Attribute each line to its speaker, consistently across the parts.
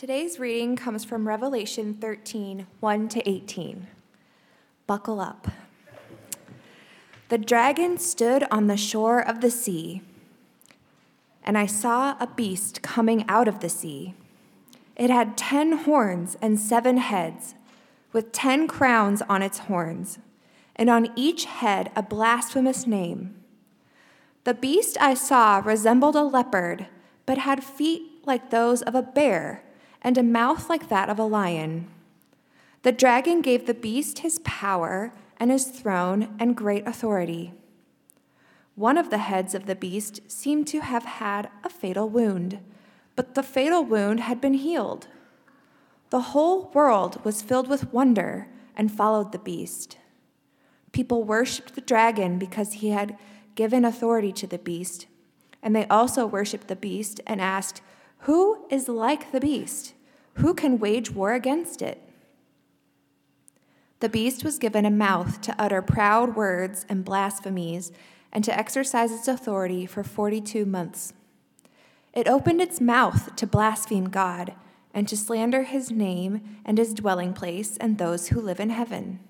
Speaker 1: Today's reading comes from Revelation 13 1 to 18. Buckle up. The dragon stood on the shore of the sea, and I saw a beast coming out of the sea. It had ten horns and seven heads, with ten crowns on its horns, and on each head a blasphemous name. The beast I saw resembled a leopard, but had feet like those of a bear and a mouth like that of a lion. The dragon gave the beast his power and his throne and great authority. One of the heads of the beast seemed to have had a fatal wound, but the fatal wound had been healed. The whole world was filled with wonder and followed the beast. People worshiped the dragon because he had given authority to the beast, and they also worshiped the beast and asked, who is like the beast? Who can wage war against it? The beast was given a mouth to utter proud words and blasphemies and to exercise its authority for 42 months. It opened its mouth to blaspheme God and to slander his name and his dwelling place and those who live in heaven.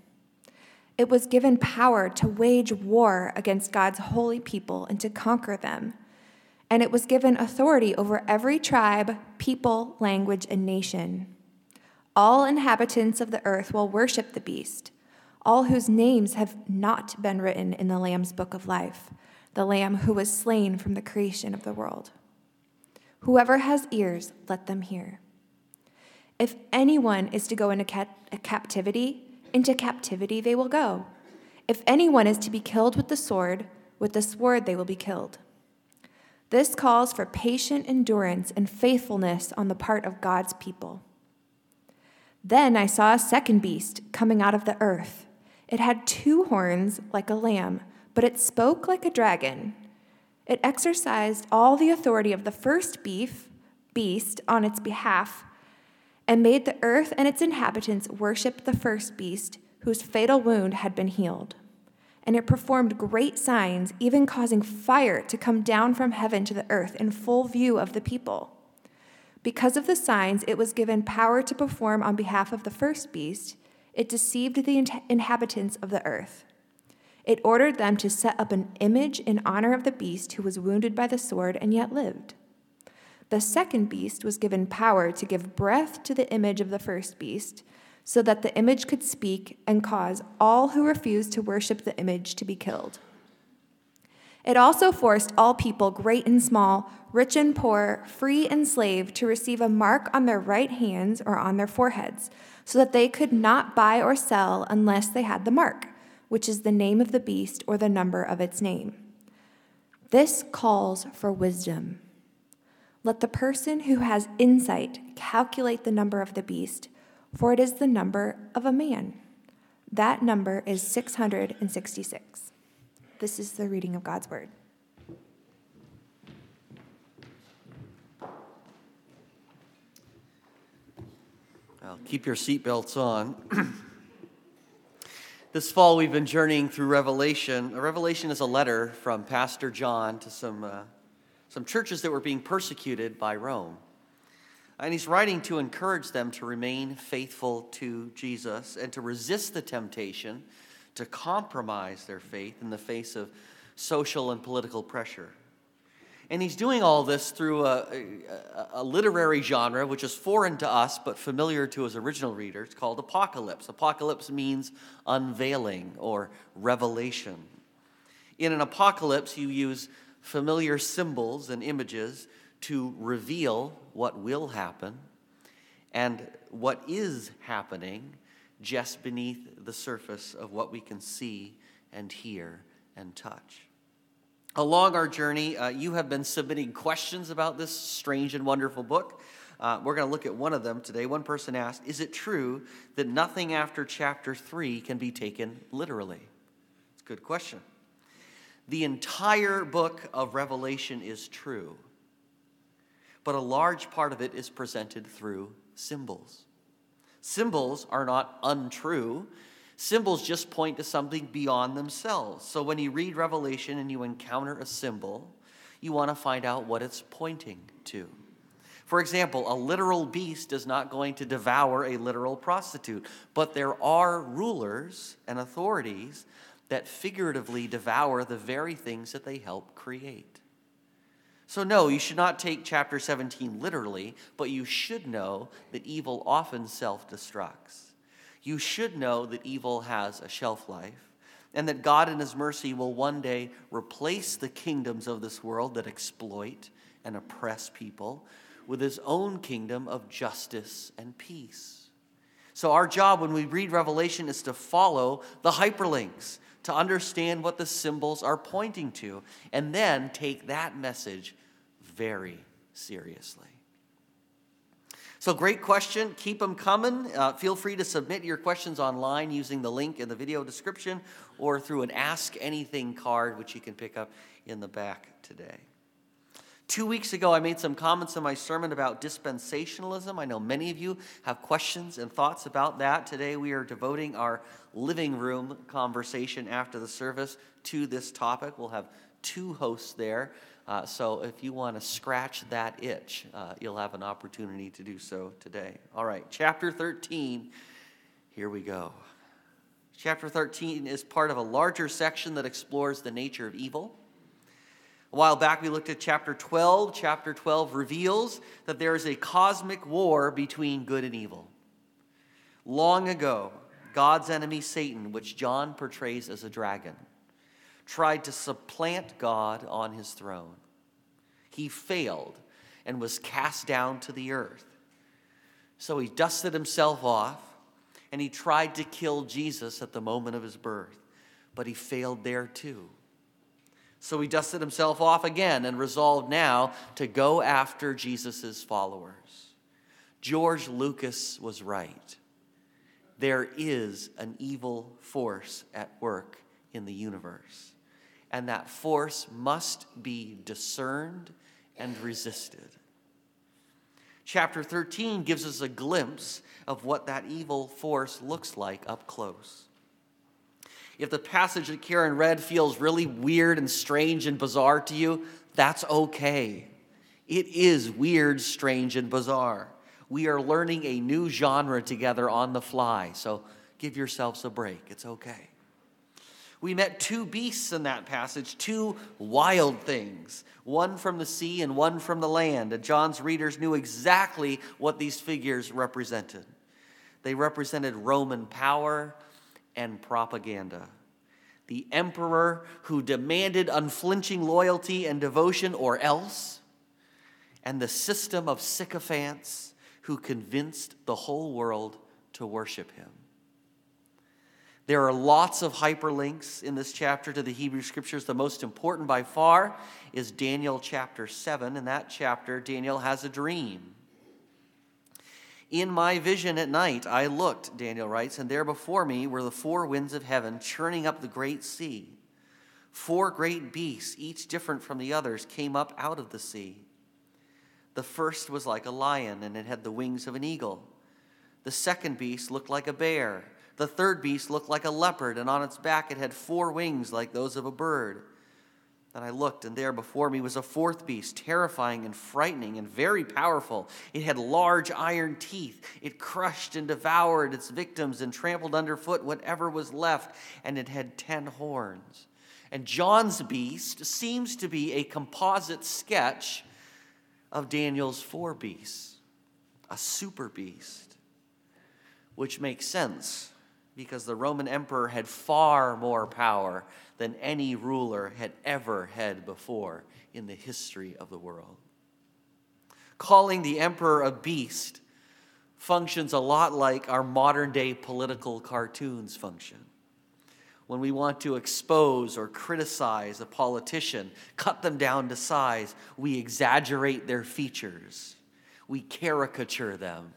Speaker 1: It was given power to wage war against God's holy people and to conquer them and it was given authority over every tribe, people, language, and nation. All inhabitants of the earth will worship the beast, all whose names have not been written in the Lamb's book of life, the Lamb who was slain from the creation of the world. Whoever has ears, let them hear. If anyone is to go into captivity, into captivity they will go. If anyone is to be killed with the sword, with the sword they will be killed. This calls for patient endurance and faithfulness on the part of God's people. Then I saw a second beast coming out of the earth. It had two horns like a lamb, but it spoke like a dragon. It exercised all the authority of the first beef, beast on its behalf and made the earth and its inhabitants worship the first beast whose fatal wound had been healed and it performed great signs, even causing fire to come down from heaven to the earth in full view of the people. Because of the signs it was given power to perform on behalf of the first beast, it deceived the inhabitants of the earth. It ordered them to set up an image in honor of the beast who was wounded by the sword and yet lived. The second beast was given power to give breath to the image of the first beast so that the image could speak and cause all who refused to worship the image to be killed. It also forced all people, great and small, rich and poor, free and slave, to receive a mark on their right hands or on their foreheads, so that they could not buy or sell unless they had the mark, which is the name of the beast or the number of its name. This calls for wisdom. Let the person who has insight calculate the number of the beast for it is the number of a man. That number is 666. This is the reading of God's word.
Speaker 2: Well, keep your seatbelts on. this fall, we've been journeying through Revelation. Revelation is a letter from Pastor John to some, uh, some churches that were being persecuted by Rome. And he's writing to encourage them to remain faithful to Jesus and to resist the temptation to compromise their faith in the face of social and political pressure. And he's doing all this through a, a, a, literary genre which is foreign to us but familiar to his original readers called apocalypse. Apocalypse means unveiling or revelation. In an apocalypse, you use familiar symbols and images to reveal what will happen and what is happening just beneath the surface of what we can see and hear and touch. Along our journey, uh, you have been submitting questions about this strange and wonderful book. Uh, we're going to look at one of them today. One person asked Is it true that nothing after chapter 3 can be taken literally? It's a good question. The entire book of Revelation is true but a large part of it is presented through symbols. Symbols are not untrue. Symbols just point to something beyond themselves. So when you read Revelation and you encounter a symbol, you want to find out what it's pointing to. For example, a literal beast is not going to devour a literal prostitute, but there are rulers and authorities that figuratively devour the very things that they help create. So, no, you should not take chapter 17 literally, but you should know that evil often self destructs. You should know that evil has a shelf life and that God in His mercy will one day replace the kingdoms of this world that exploit and oppress people with His own kingdom of justice and peace. So, our job when we read Revelation is to follow the hyperlinks, to understand what the symbols are pointing to, and then take that message very seriously. So, great question. Keep them coming. Uh, feel free to submit your questions online using the link in the video description or through an Ask Anything card, which you can pick up in the back today. Two weeks ago, I made some comments in my sermon about dispensationalism. I know many of you have questions and thoughts about that. Today, we are devoting our living room conversation after the service to this topic. We'll have two hosts there. Uh, so if you want to scratch that itch, uh, you'll have an opportunity to do so today. All right, chapter 13, here we go. Chapter 13 is part of a larger section that explores the nature of evil. A while back, we looked at chapter 12. Chapter 12 reveals that there is a cosmic war between good and evil. Long ago, God's enemy, Satan, which John portrays as a dragon, tried to supplant God on his throne. He failed and was cast down to the earth. So he dusted himself off and he tried to kill Jesus at the moment of his birth, but he failed there too. So he dusted himself off again and resolved now to go after Jesus' followers. George Lucas was right. There is an evil force at work in the universe and that force must be discerned and resisted. Chapter 13 gives us a glimpse of what that evil force looks like up close. If the passage that Karen read feels really weird and strange and bizarre to you, that's okay. It is weird, strange, and bizarre. We are learning a new genre together on the fly, so give yourselves a break. It's okay. We met two beasts in that passage, two wild things, one from the sea and one from the land. And John's readers knew exactly what these figures represented. They represented Roman power and propaganda. The emperor who demanded unflinching loyalty and devotion, or else, and the system of sycophants who convinced the whole world to worship him. There are lots of hyperlinks in this chapter to the Hebrew Scriptures. The most important by far is Daniel chapter 7. In that chapter, Daniel has a dream. In my vision at night, I looked, Daniel writes, and there before me were the four winds of heaven churning up the great sea. Four great beasts, each different from the others, came up out of the sea. The first was like a lion, and it had the wings of an eagle. The second beast looked like a bear. The third beast looked like a leopard, and on its back it had four wings like those of a bird. Then I looked, and there before me was a fourth beast, terrifying and frightening and very powerful. It had large iron teeth. It crushed and devoured its victims and trampled underfoot whatever was left, and it had ten horns. And John's beast seems to be a composite sketch of Daniel's four beasts, a super beast, which makes sense because the Roman emperor had far more power than any ruler had ever had before in the history of the world. Calling the emperor a beast functions a lot like our modern day political cartoons function. When we want to expose or criticize a politician, cut them down to size, we exaggerate their features, we caricature them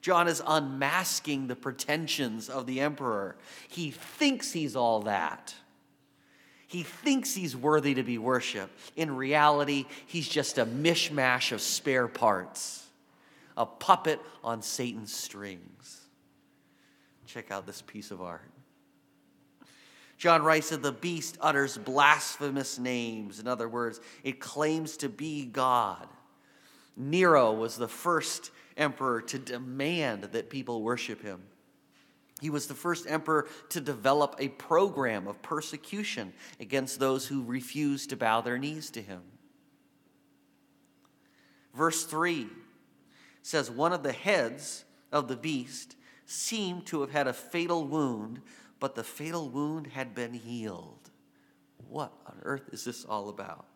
Speaker 2: John is unmasking the pretensions of the emperor. He thinks he's all that. He thinks he's worthy to be worshiped. In reality, he's just a mishmash of spare parts, a puppet on Satan's strings. Check out this piece of art. John writes that the beast utters blasphemous names. In other words, it claims to be God. Nero was the first emperor to demand that people worship him. He was the first emperor to develop a program of persecution against those who refused to bow their knees to him. Verse 3 says, One of the heads of the beast seemed to have had a fatal wound, but the fatal wound had been healed. What on earth is this all about?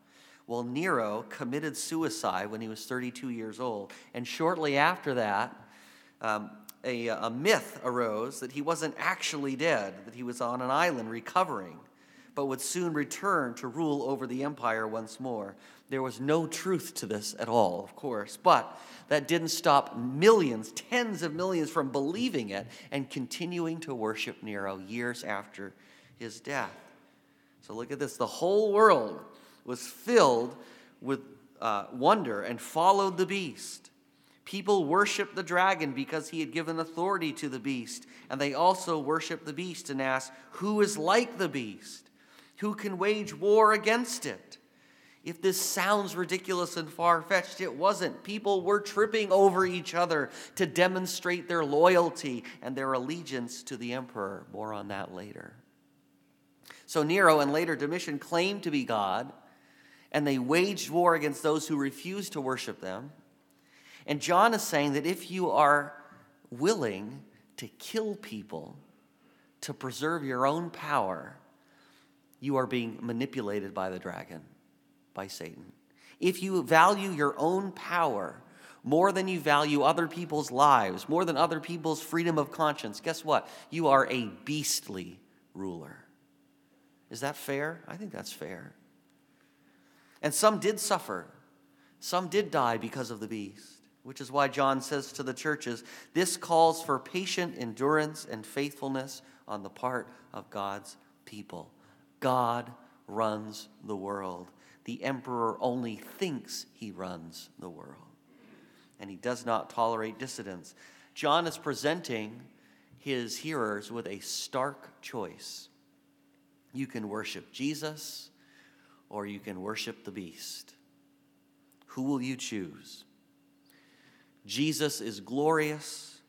Speaker 2: Well, Nero committed suicide when he was 32 years old. And shortly after that, um, a, a myth arose that he wasn't actually dead, that he was on an island recovering, but would soon return to rule over the empire once more. There was no truth to this at all, of course, but that didn't stop millions, tens of millions, from believing it and continuing to worship Nero years after his death. So look at this the whole world was filled with uh, wonder and followed the beast. People worshiped the dragon because he had given authority to the beast, and they also worshiped the beast and asked, Who is like the beast? Who can wage war against it? If this sounds ridiculous and far fetched, it wasn't. People were tripping over each other to demonstrate their loyalty and their allegiance to the emperor. More on that later. So Nero and later Domitian claimed to be God, and they waged war against those who refused to worship them. And John is saying that if you are willing to kill people to preserve your own power, you are being manipulated by the dragon by Satan. If you value your own power more than you value other people's lives, more than other people's freedom of conscience, guess what? You are a beastly ruler. Is that fair? I think that's fair. And some did suffer, some did die because of the beast, which is why John says to the churches this calls for patient endurance and faithfulness on the part of God's people. God runs the world the emperor only thinks he runs the world, and he does not tolerate dissidents. John is presenting his hearers with a stark choice. You can worship Jesus or you can worship the beast. Who will you choose? Jesus is glorious.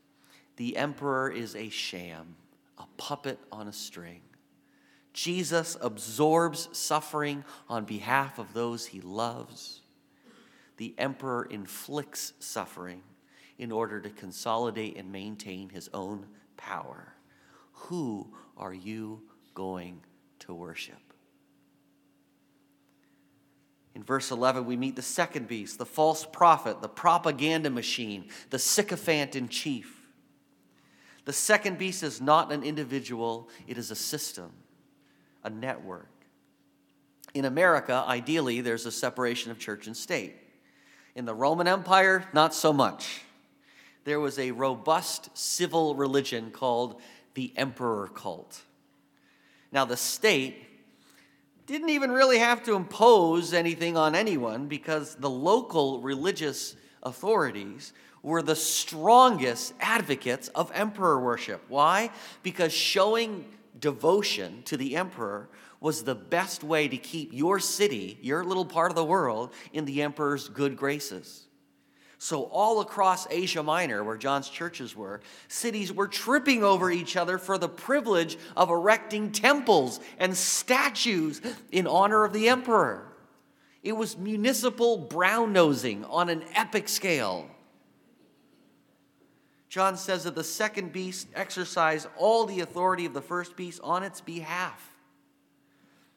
Speaker 2: The emperor is a sham, a puppet on a string. Jesus absorbs suffering on behalf of those he loves. The emperor inflicts suffering in order to consolidate and maintain his own power. Who are you going to worship? In verse 11, we meet the second beast, the false prophet, the propaganda machine, the sycophant in chief. The second beast is not an individual, it is a system a network. In America, ideally, there's a separation of church and state. In the Roman Empire, not so much. There was a robust civil religion called the emperor cult. Now, the state didn't even really have to impose anything on anyone because the local religious authorities were the strongest advocates of emperor worship. Why? Because showing devotion to the emperor was the best way to keep your city, your little part of the world, in the emperor's good graces. So, all across Asia Minor, where John's churches were, cities were tripping over each other for the privilege of erecting temples and statues in honor of the emperor. It was municipal brown nosing on an epic scale. John says that the second beast exercised all the authority of the first beast on its behalf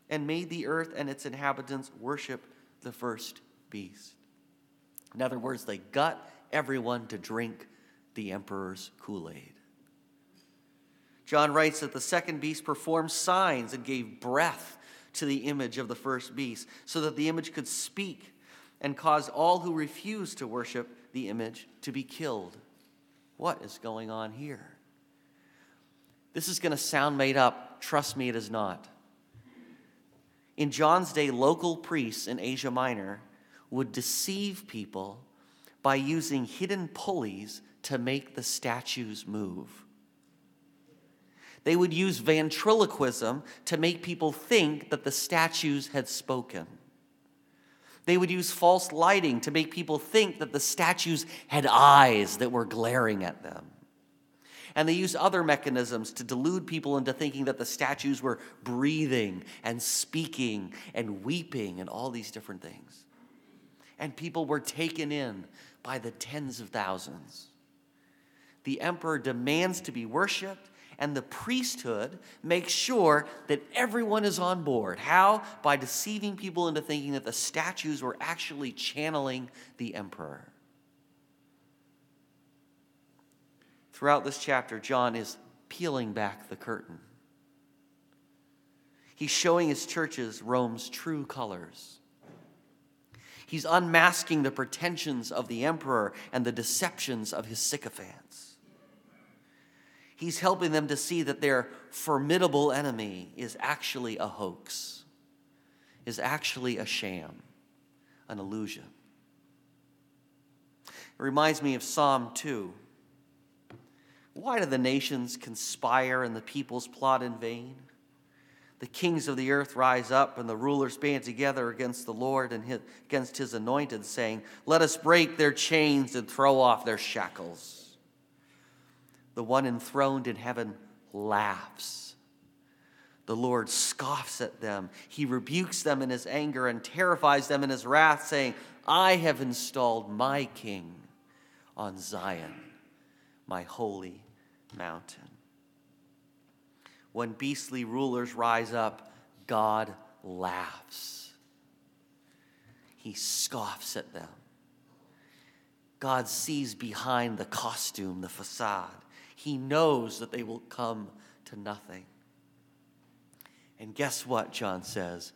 Speaker 2: and made the earth and its inhabitants worship the first beast. In other words, they got everyone to drink the emperor's Kool Aid. John writes that the second beast performed signs and gave breath to the image of the first beast so that the image could speak and cause all who refused to worship the image to be killed. What is going on here? This is going to sound made up. Trust me, it is not. In John's day, local priests in Asia Minor would deceive people by using hidden pulleys to make the statues move. They would use ventriloquism to make people think that the statues had spoken. They would use false lighting to make people think that the statues had eyes that were glaring at them. And they used other mechanisms to delude people into thinking that the statues were breathing and speaking and weeping and all these different things. And people were taken in by the tens of thousands. The emperor demands to be worshiped and the priesthood makes sure that everyone is on board. How? By deceiving people into thinking that the statues were actually channeling the emperor. Throughout this chapter, John is peeling back the curtain. He's showing his churches Rome's true colors. He's unmasking the pretensions of the emperor and the deceptions of his sycophants. He's helping them to see that their formidable enemy is actually a hoax, is actually a sham, an illusion. It reminds me of Psalm 2. Why do the nations conspire and the peoples plot in vain? The kings of the earth rise up and the rulers band together against the Lord and his, against his anointed, saying, Let us break their chains and throw off their shackles the one enthroned in heaven laughs. The Lord scoffs at them. He rebukes them in his anger and terrifies them in his wrath, saying, I have installed my king on Zion, my holy mountain. When beastly rulers rise up, God laughs. He scoffs at them. God sees behind the costume, the facade. He knows that they will come to nothing. And guess what, John says?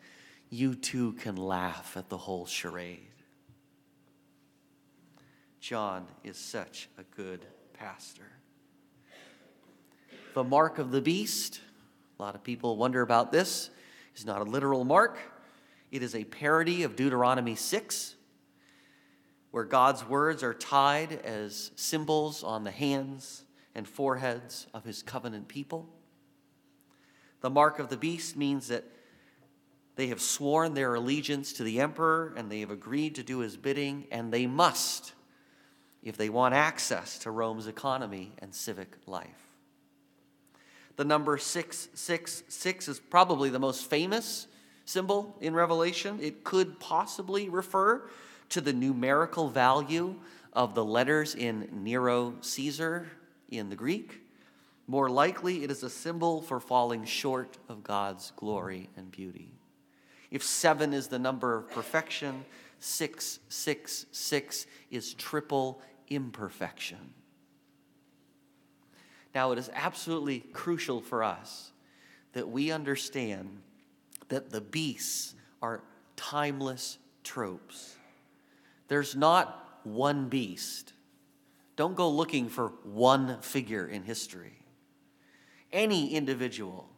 Speaker 2: You too can laugh at the whole charade. John is such a good pastor. The mark of the beast, a lot of people wonder about this, is not a literal mark. It is a parody of Deuteronomy 6, where God's words are tied as symbols on the hands and foreheads of his covenant people. The mark of the beast means that they have sworn their allegiance to the emperor and they have agreed to do his bidding, and they must if they want access to Rome's economy and civic life. The number 666 is probably the most famous symbol in Revelation. It could possibly refer to the numerical value of the letters in Nero Caesar in the Greek. More likely, it is a symbol for falling short of God's glory and beauty. If seven is the number of perfection, six, six, six is triple imperfection. Now, it is absolutely crucial for us that we understand that the beasts are timeless tropes. There's not one beast don't go looking for one figure in history. Any individual,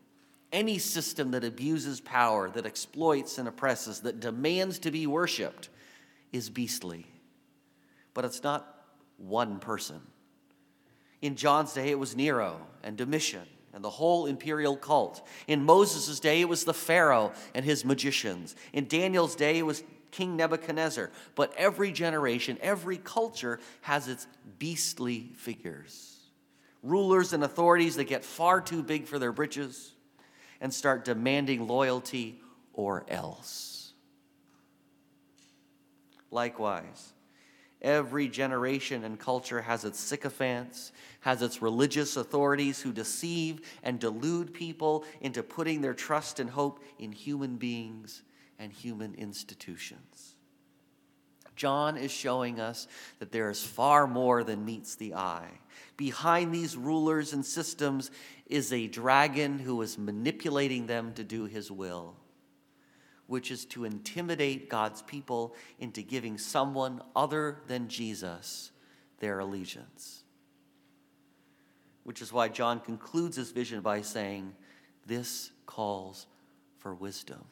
Speaker 2: any system that abuses power, that exploits and oppresses, that demands to be worshiped is beastly. But it's not one person. In John's day, it was Nero and Domitian and the whole imperial cult. In Moses' day, it was the Pharaoh and his magicians. In Daniel's day, it was King Nebuchadnezzar. But every generation, every culture has its beastly figures. Rulers and authorities that get far too big for their britches and start demanding loyalty or else. Likewise, every generation and culture has its sycophants, has its religious authorities who deceive and delude people into putting their trust and hope in human beings and human institutions. John is showing us that there is far more than meets the eye. Behind these rulers and systems is a dragon who is manipulating them to do his will, which is to intimidate God's people into giving someone other than Jesus their allegiance. Which is why John concludes his vision by saying, This calls for wisdom.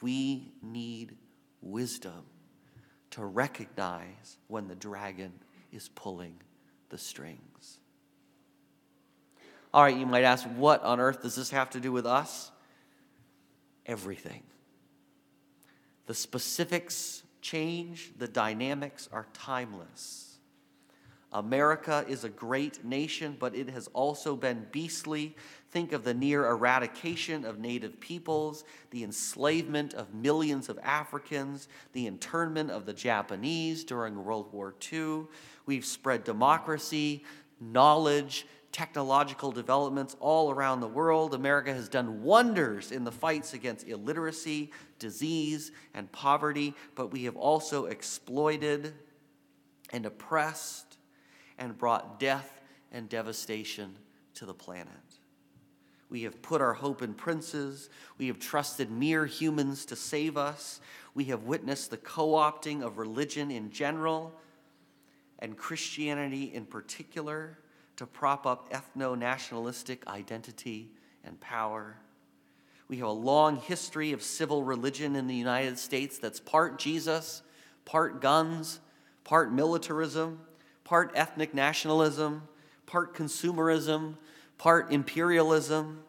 Speaker 2: We need wisdom to recognize when the dragon is pulling the strings. All right, you might ask, what on earth does this have to do with us? Everything. The specifics change, the dynamics are timeless. America is a great nation, but it has also been beastly. Think of the near eradication of native peoples, the enslavement of millions of Africans, the internment of the Japanese during World War II. We've spread democracy, knowledge, technological developments all around the world. America has done wonders in the fights against illiteracy, disease, and poverty, but we have also exploited and oppressed and brought death and devastation to the planet. We have put our hope in princes. We have trusted mere humans to save us. We have witnessed the co opting of religion in general and Christianity in particular to prop up ethno nationalistic identity and power. We have a long history of civil religion in the United States that's part Jesus, part guns, part militarism, part ethnic nationalism, part consumerism, part imperialism,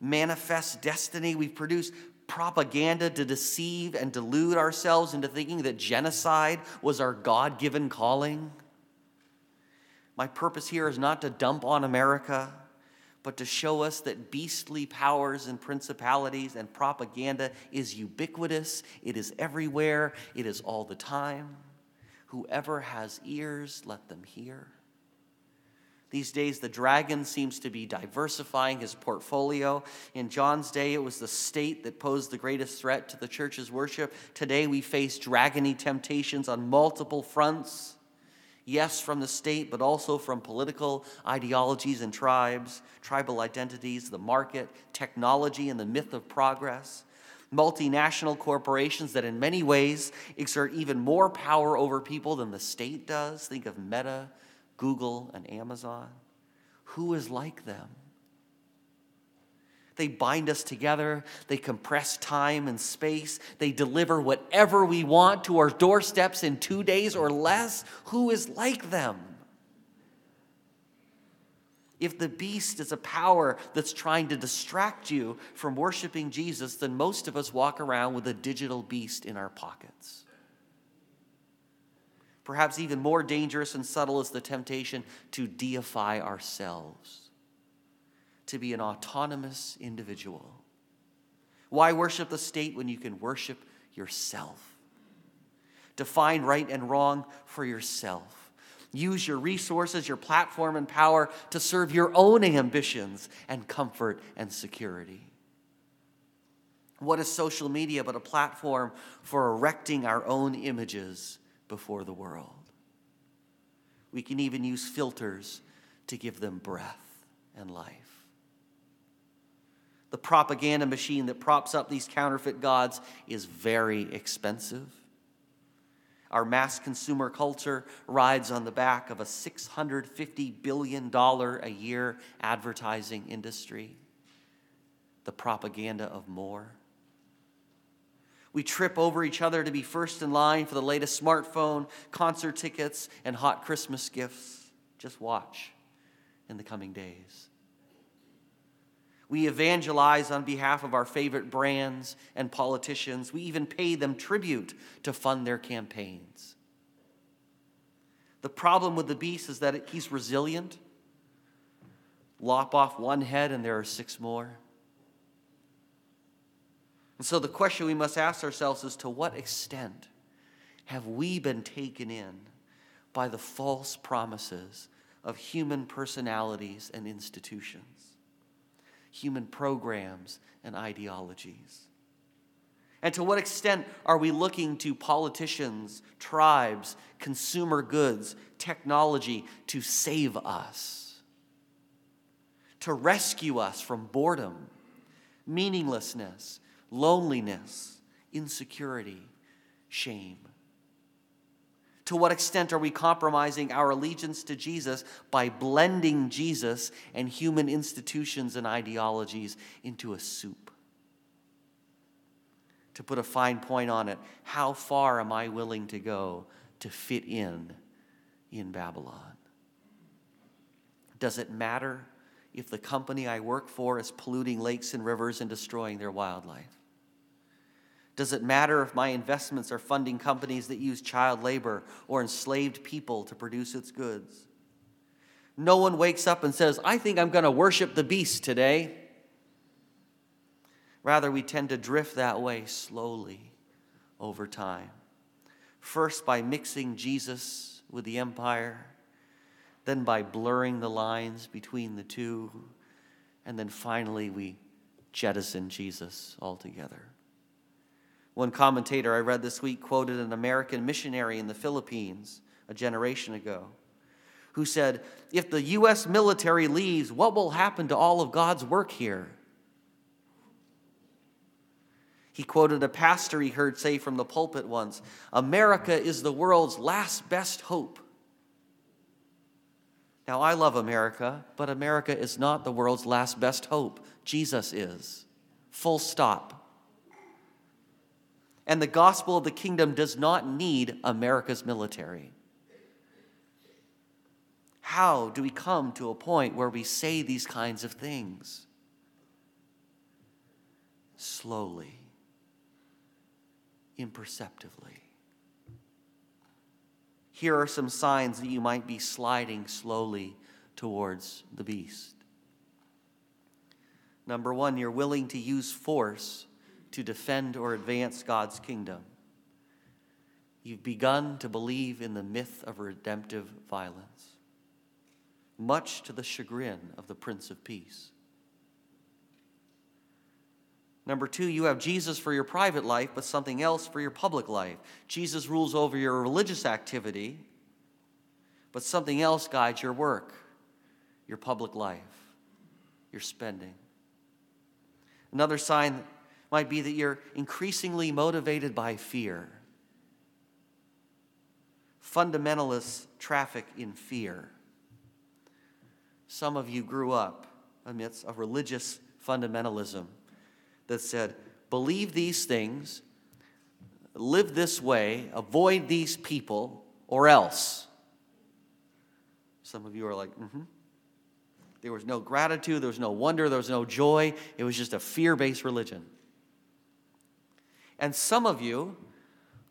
Speaker 2: manifest destiny. We've produced propaganda to deceive and delude ourselves into thinking that genocide was our God given calling. My purpose here is not to dump on America, but to show us that beastly powers and principalities and propaganda is ubiquitous, it is everywhere, it is all the time. Whoever has ears, let them hear. These days, the dragon seems to be diversifying his portfolio. In John's day, it was the state that posed the greatest threat to the church's worship. Today, we face dragony temptations on multiple fronts. Yes, from the state, but also from political ideologies and tribes, tribal identities, the market, technology, and the myth of progress multinational corporations that, in many ways, exert even more power over people than the state does. Think of Meta, Google, and Amazon. Who is like them? They bind us together. They compress time and space. They deliver whatever we want to our doorsteps in two days or less. Who is like them? If the beast is a power that's trying to distract you from worshiping Jesus, then most of us walk around with a digital beast in our pockets. Perhaps even more dangerous and subtle is the temptation to deify ourselves, to be an autonomous individual. Why worship the state when you can worship yourself? Define right and wrong for yourself Use your resources, your platform, and power to serve your own ambitions and comfort and security. What is social media but a platform for erecting our own images before the world? We can even use filters to give them breath and life. The propaganda machine that props up these counterfeit gods is very expensive. Our mass consumer culture rides on the back of a $650 billion a year advertising industry, the propaganda of more. We trip over each other to be first in line for the latest smartphone, concert tickets, and hot Christmas gifts. Just watch in the coming days. We evangelize on behalf of our favorite brands and politicians. We even pay them tribute to fund their campaigns. The problem with the beast is that he's resilient. Lop off one head and there are six more. And so the question we must ask ourselves is to what extent have we been taken in by the false promises of human personalities and institutions? Human programs and ideologies? And to what extent are we looking to politicians, tribes, consumer goods, technology to save us? To rescue us from boredom, meaninglessness, loneliness, insecurity, shame? To what extent are we compromising our allegiance to Jesus by blending Jesus and human institutions and ideologies into a soup? To put a fine point on it, how far am I willing to go to fit in in Babylon? Does it matter if the company I work for is polluting lakes and rivers and destroying their wildlife? Does it matter if my investments are funding companies that use child labor or enslaved people to produce its goods? No one wakes up and says, I think I'm going to worship the beast today. Rather, we tend to drift that way slowly over time. First, by mixing Jesus with the empire, then by blurring the lines between the two, and then finally, we jettison Jesus altogether. One commentator I read this week quoted an American missionary in the Philippines a generation ago who said, If the U.S. military leaves, what will happen to all of God's work here? He quoted a pastor he heard say from the pulpit once America is the world's last best hope. Now, I love America, but America is not the world's last best hope. Jesus is. Full stop. And the gospel of the kingdom does not need America's military. How do we come to a point where we say these kinds of things? Slowly, imperceptibly. Here are some signs that you might be sliding slowly towards the beast. Number one, you're willing to use force to defend or advance God's kingdom. You've begun to believe in the myth of redemptive violence, much to the chagrin of the Prince of Peace. Number two, you have Jesus for your private life, but something else for your public life. Jesus rules over your religious activity, but something else guides your work, your public life, your spending. Another sign might be that you're increasingly motivated by fear. Fundamentalists traffic in fear. Some of you grew up amidst a religious fundamentalism that said, believe these things, live this way, avoid these people, or else. Some of you are like, mm hmm. There was no gratitude, there was no wonder, there was no joy. It was just a fear based religion. And some of you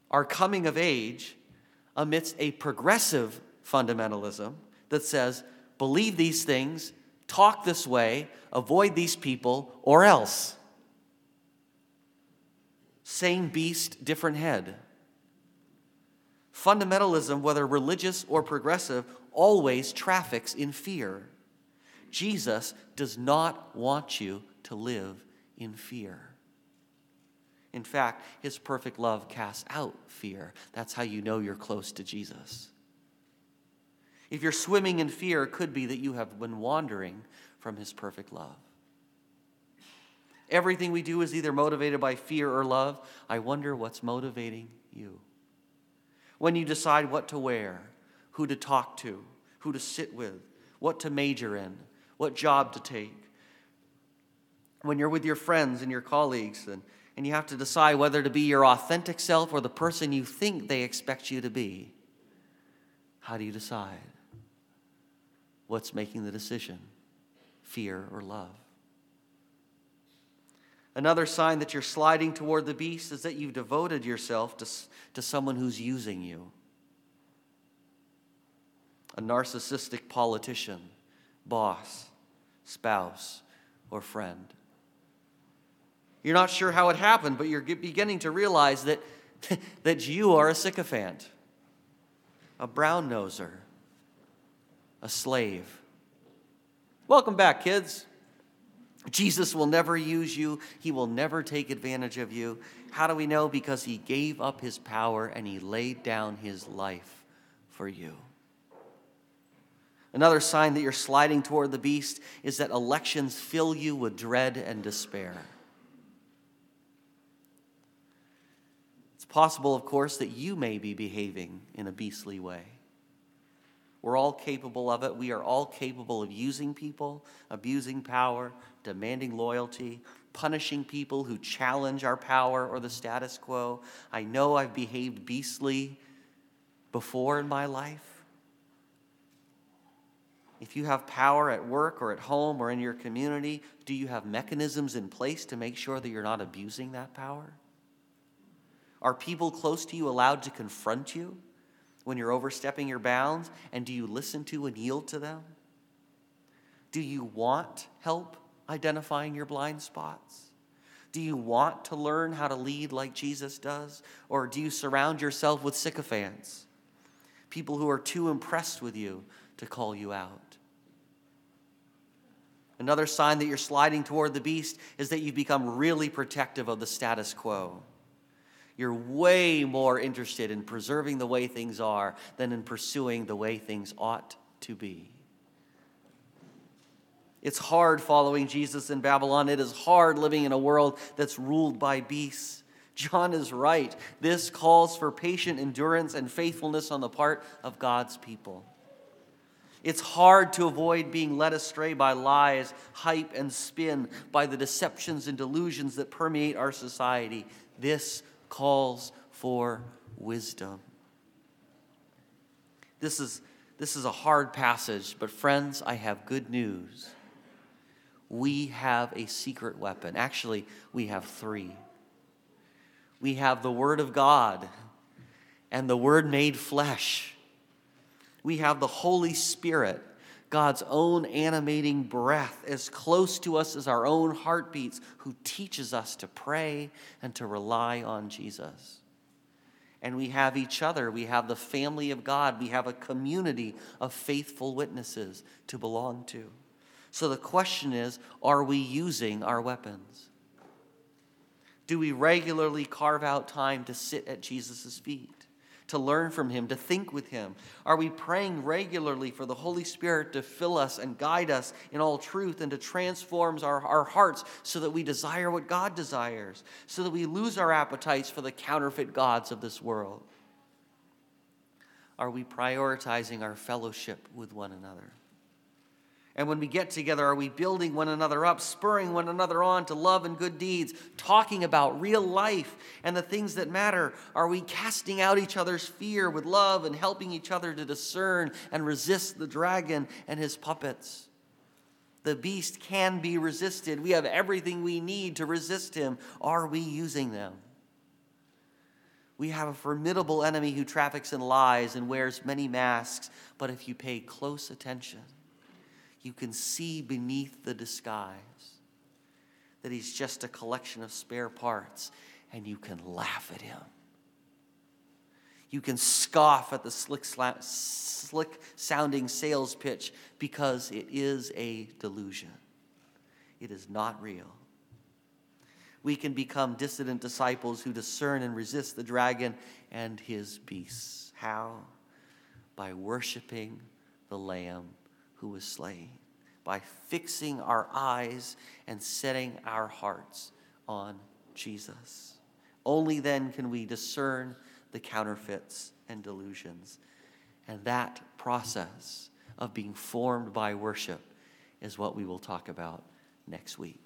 Speaker 2: are coming of age amidst a progressive fundamentalism that says, believe these things, talk this way, avoid these people, or else. Same beast, different head. Fundamentalism, whether religious or progressive, always traffics in fear. Jesus does not want you to live in fear. In fact, his perfect love casts out fear. That's how you know you're close to Jesus. If you're swimming in fear, it could be that you have been wandering from his perfect love. Everything we do is either motivated by fear or love. I wonder what's motivating you. When you decide what to wear, who to talk to, who to sit with, what to major in, what job to take. When you're with your friends and your colleagues and and you have to decide whether to be your authentic self or the person you think they expect you to be. How do you decide? What's making the decision? Fear or love? Another sign that you're sliding toward the beast is that you've devoted yourself to, to someone who's using you. A narcissistic politician, boss, spouse, or friend. You're not sure how it happened, but you're beginning to realize that, that you are a sycophant, a brown noser, a slave. Welcome back, kids. Jesus will never use you, He will never take advantage of you. How do we know? Because He gave up His power and He laid down His life for you. Another sign that you're sliding toward the beast is that elections fill you with dread and despair. Possible, of course, that you may be behaving in a beastly way. We're all capable of it. We are all capable of using people, abusing power, demanding loyalty, punishing people who challenge our power or the status quo. I know I've behaved beastly before in my life. If you have power at work or at home or in your community, do you have mechanisms in place to make sure that you're not abusing that power? Are people close to you allowed to confront you when you're overstepping your bounds? And do you listen to and yield to them? Do you want help identifying your blind spots? Do you want to learn how to lead like Jesus does? Or do you surround yourself with sycophants, people who are too impressed with you to call you out? Another sign that you're sliding toward the beast is that you've become really protective of the status quo. You're way more interested in preserving the way things are than in pursuing the way things ought to be. It's hard following Jesus in Babylon. It is hard living in a world that's ruled by beasts. John is right. This calls for patient endurance and faithfulness on the part of God's people. It's hard to avoid being led astray by lies, hype, and spin, by the deceptions and delusions that permeate our society. This calls for wisdom. This is, this is a hard passage, but friends, I have good news. We have a secret weapon. Actually, we have three. We have the Word of God and the Word made flesh. We have the Holy Spirit God's own animating breath, as close to us as our own heartbeats, who teaches us to pray and to rely on Jesus. And we have each other. We have the family of God. We have a community of faithful witnesses to belong to. So the question is are we using our weapons? Do we regularly carve out time to sit at Jesus' feet? To learn from Him, to think with Him? Are we praying regularly for the Holy Spirit to fill us and guide us in all truth and to transform our, our hearts so that we desire what God desires, so that we lose our appetites for the counterfeit gods of this world? Are we prioritizing our fellowship with one another? And when we get together, are we building one another up, spurring one another on to love and good deeds, talking about real life and the things that matter? Are we casting out each other's fear with love and helping each other to discern and resist the dragon and his puppets? The beast can be resisted. We have everything we need to resist him. Are we using them? We have a formidable enemy who traffics in lies and wears many masks, but if you pay close attention, you can see beneath the disguise that he's just a collection of spare parts, and you can laugh at him. You can scoff at the slick, slick sounding sales pitch because it is a delusion. It is not real. We can become dissident disciples who discern and resist the dragon and his beasts. How? By worshiping the Lamb who was slain by fixing our eyes and setting our hearts on Jesus. Only then can we discern the counterfeits and delusions. And that process of being formed by worship is what we will talk about next week.